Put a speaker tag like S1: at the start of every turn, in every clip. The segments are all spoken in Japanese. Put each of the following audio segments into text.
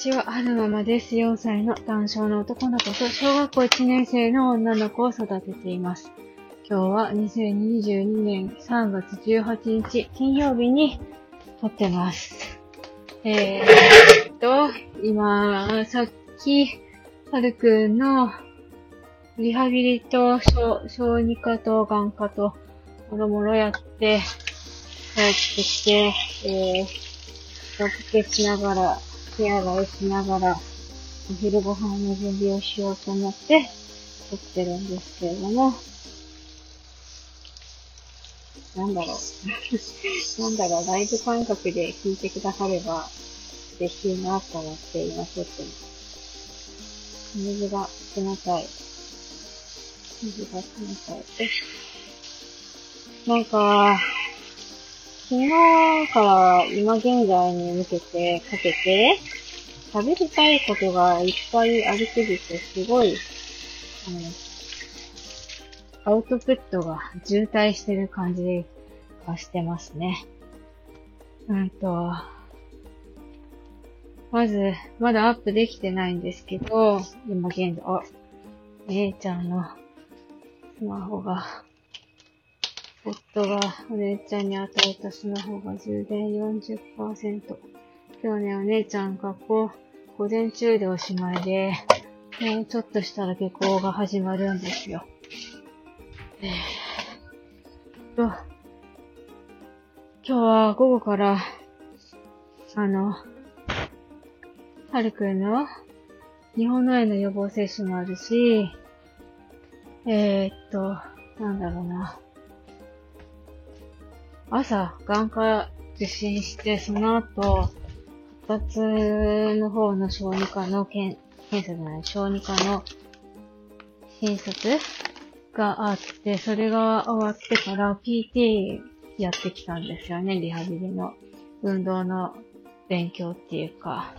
S1: ちは、はるままです。4歳の男性の男の子と小学校1年生の女の子を育てています。今日は2022年3月18日金曜日に撮ってます。えーっと、今、さっき、はるくんのリハビリと小小児科と眼科ともろもろやって、帰ってきて、えー、ロケしながら、手洗いしながら、お昼ご飯の準備をしようと思って、撮ってるんですけれども、なんだろう。なんだろう、ライブ感覚で聞いてくだされば嬉しいなと思って今撮ってます。水が冷たい。水が冷たい。なんか、昨日から今現在に向けてかけて、喋りたいことがいっぱいありすぎて、すごい、あの、アウトプットが渋滞してる感じがしてますね。うんと、まず、まだアップできてないんですけど、今現在、あ、姉ちゃんのスマホが、夫がお姉ちゃんに与えたスマホが充電40%。今日ね、お姉ちゃん学校午前中でおしまいで、もうちょっとしたら下校が始まるんですよ。えー、と、今日は午後から、あの、はるくんの日本の絵の予防接種もあるし、えー、っと、なんだろうな。朝、眼科受診して、その後、発の方の小児科の検、査じゃない、小児科の診察があって、それが終わってから PT やってきたんですよね、リハビリの。運動の勉強っていうか。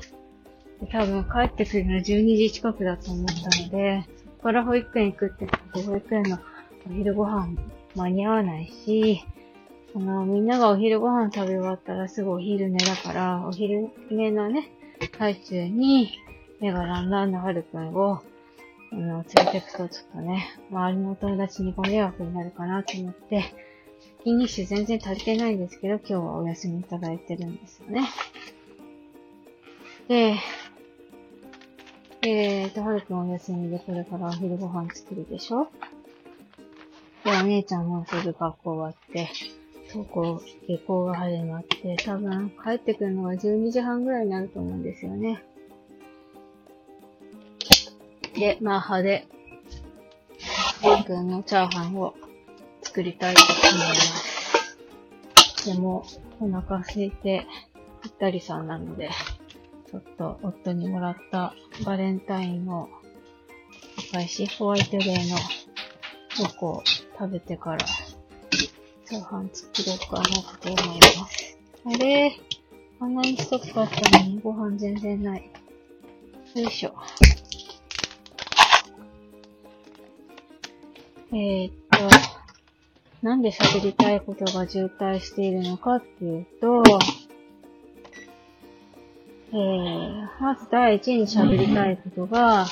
S1: 多分帰ってくるのは12時近くだと思ったので、そこから保育園行くって言って保育園のお昼ご飯間に合わないし、その、みんながお昼ご飯食べ終わったらすぐお昼寝だから、お昼寝のね、最中に、目がランランのはるくんを、あの、連れてくとちょっとね、周りのお友達にご迷惑になるかなと思って、筋日誌全然足りてないんですけど、今日はお休みいただいてるんですよね。で、えーと、はるくんお休みでこれからお昼ご飯作るでしょ？で、お姉ちゃんもすぐ学校終わって、登校、下校が始まって、多分帰ってくるのが12時半ぐらいになると思うんですよね。で、まあ派で、レイ君のチャーハンを作りたいと思います。でも、お腹空いて、ぴったりさんなので、ちょっと夫にもらったバレンタインのお返し、ホワイトデーのチョコを食べてから、チャーハン作ろうかなと思います。あれあんなにストックあったのにご飯全然ない。よいしょ。えー、っと、なんで喋りたいことが渋滞しているのかっていうと、えー、まず第一に喋りたいことが、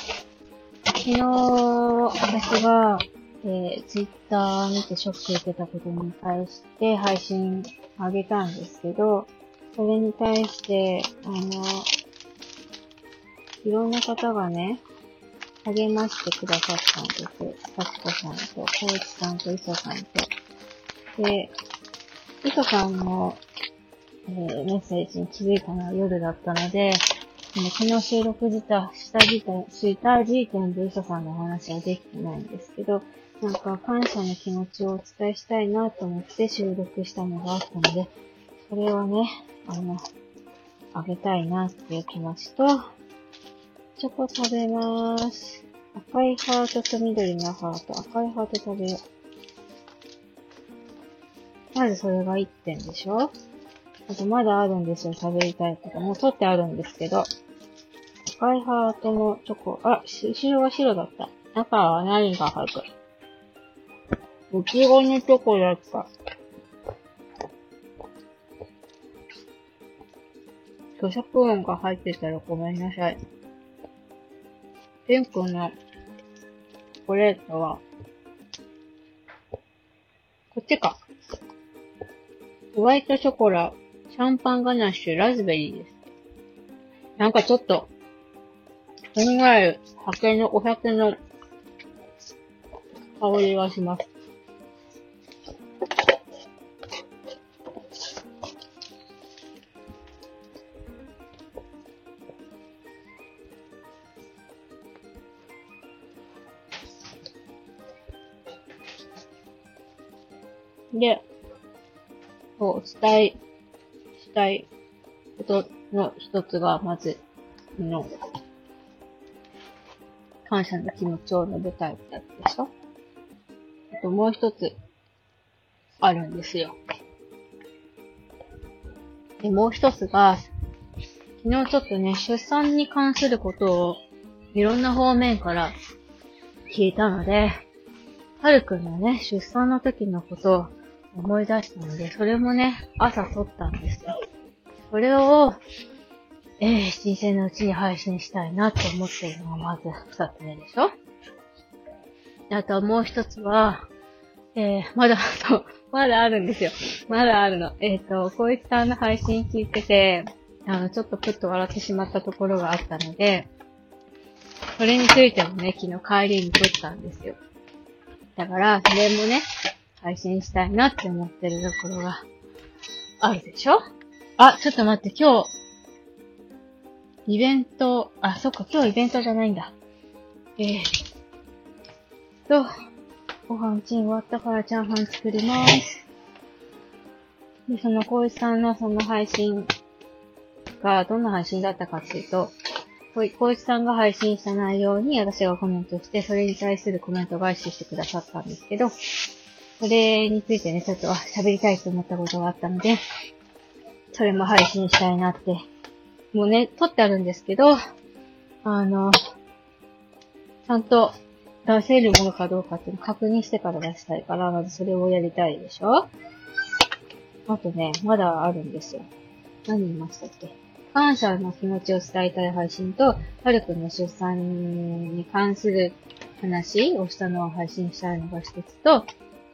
S1: 昨日、私が、えー、ツイッター見てショック受けたことに対して配信あげたんですけど、それに対して、あの、いろんな方がね、励ましてくださったんです。幸子さんと、小内さんと、磯さんと。で、磯さんの、えーメッセージに気づいたのは夜だったので、昨日収録した、した時点、した時点で磯さんのお話はできてないんですけど、なんか感謝の気持ちをお伝えしたいなと思って収録したのがあったので、それをね、あの、あげたいなっていう気持ちと、チョコ食べまーす。赤いハートと緑のハート、赤いハート食べよう。まずそれが1点でしょ？あとまだあるんですよ、食べたいこと。もう取ってあるんですけど。赤いハートのチョコ、あ、後ろが白だった。中は何が入ってるいちごのチョコだった。咀嚼音が入ってたらごめんなさい。ピンクのチョコレートは、こっちか。ホワイトショコラ、シャンパンガナッシュ、ラズベリーです。なんかちょっと、こんがらい、酒の、お酒の香りがします。で、そう、伝え、したいことの一つが、まず、の、感謝の気持ちを述べたいってやつでしょ？あともう一つ、あるんですよ。で、もう一つが、昨日ちょっとね、出産に関することを、いろんな方面から聞いたので、はるくんのね、出産の時のことを思い出したので、それもね、朝撮ったんですよ。それを、えー、新鮮なうちに配信したいなと思っているのがまず二つ目でしょあともう一つは、えー、まだ、そう、まだあるんですよ。まだあるの。えっ、ー、と、こいつさんの配信聞いてて、あの、ちょっとプッと笑ってしまったところがあったので、それについてもね、昨日帰りに撮ったんですよ。だから、それもね、配信したいなって思ってるところがあるでしょ？あ、ちょっと待って、今日、イベント、あ、そっか、今日イベントじゃないんだ。えー、と、ご飯チン終わったからチャーハン作ります。で、その、こういさんのその配信が、どんな配信だったかっていうと、こい、こいさんが配信した内容に私がコメントして、それに対するコメント返ししてくださったんですけど、それについてね、ちょっと喋りたいと思ったことがあったので、それも配信したいなって。もうね、撮ってあるんですけど、あの、ちゃんと出せるものかどうかっていうのを確認してから出したいから、まずそれをやりたいでしょ？あとね、まだあるんですよ。何言いましたっけ？感謝の気持ちを伝えたい配信と、はるくんの出産に関する話をしたのを配信したいのが一つと、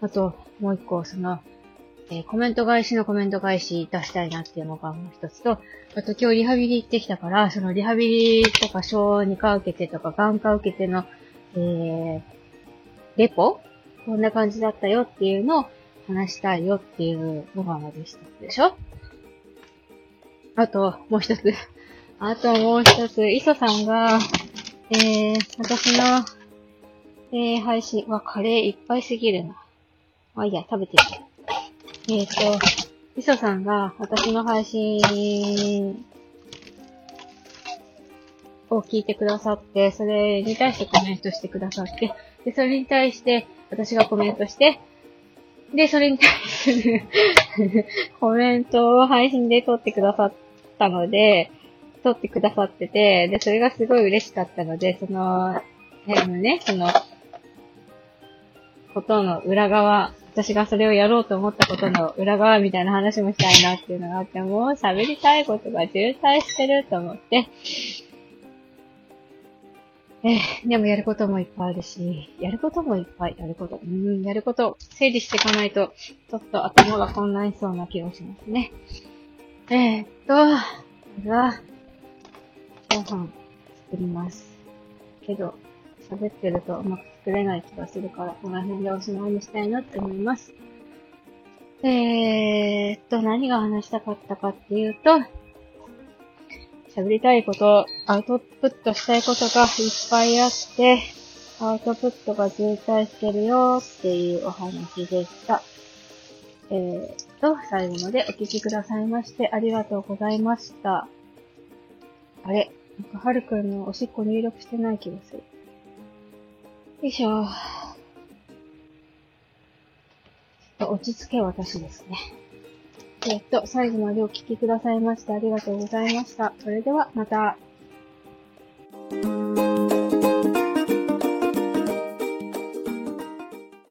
S1: あと、もう一個、その、えー、コメント返しのコメント返し出したいなっていうのがもう一つと、あと今日リハビリ行ってきたから、そのリハビリとか小児科受けてとか眼科受けての、えー、レポ？こんな感じだったよっていうのを話したいよっていうのがまず一つでしょ？あと、もう一つ。あともう一つ、磯さんが、えー、私の、えー、配信、はカレーいっぱいすぎるな。まあいいや、食べてみる。えっ、ー、と、みそさんが私の配信を聞いてくださって、それに対してコメントしてくださって、で、それに対して私がコメントして、で、それに対する コメントを配信で撮ってくださってたので、撮ってくださってて、で、それがすごい嬉しかったので、その、ね、その、ことの裏側、私がそれをやろうと思ったことの裏側みたいな話もしたいなっていうのがあって、もう喋りたいことが渋滞してると思って、えー、でもやることもいっぱいあるし、やることもいっぱい、やること、うん、やること、整理していかないと、ちょっと頭が混乱しそうな気がしますね。えー、っと、まずは、ご飯作ります。けど、喋ってるとうまく作れない気がするから、この辺でおしまいにしたいなって思います。えーっと、何が話したかったかっていうと、喋りたいこと、アウトプットしたいことがいっぱいあって、アウトプットが渋滞してるよっていうお話でした。えー、と、最後までお聞きくださいましてありがとうございました。あれなんか、はるくんのおしっこ入力してない気がする。よいしょ。落ち着け私ですね。えっと、最後までお聴きくださいましてありがとうございました。それではまた。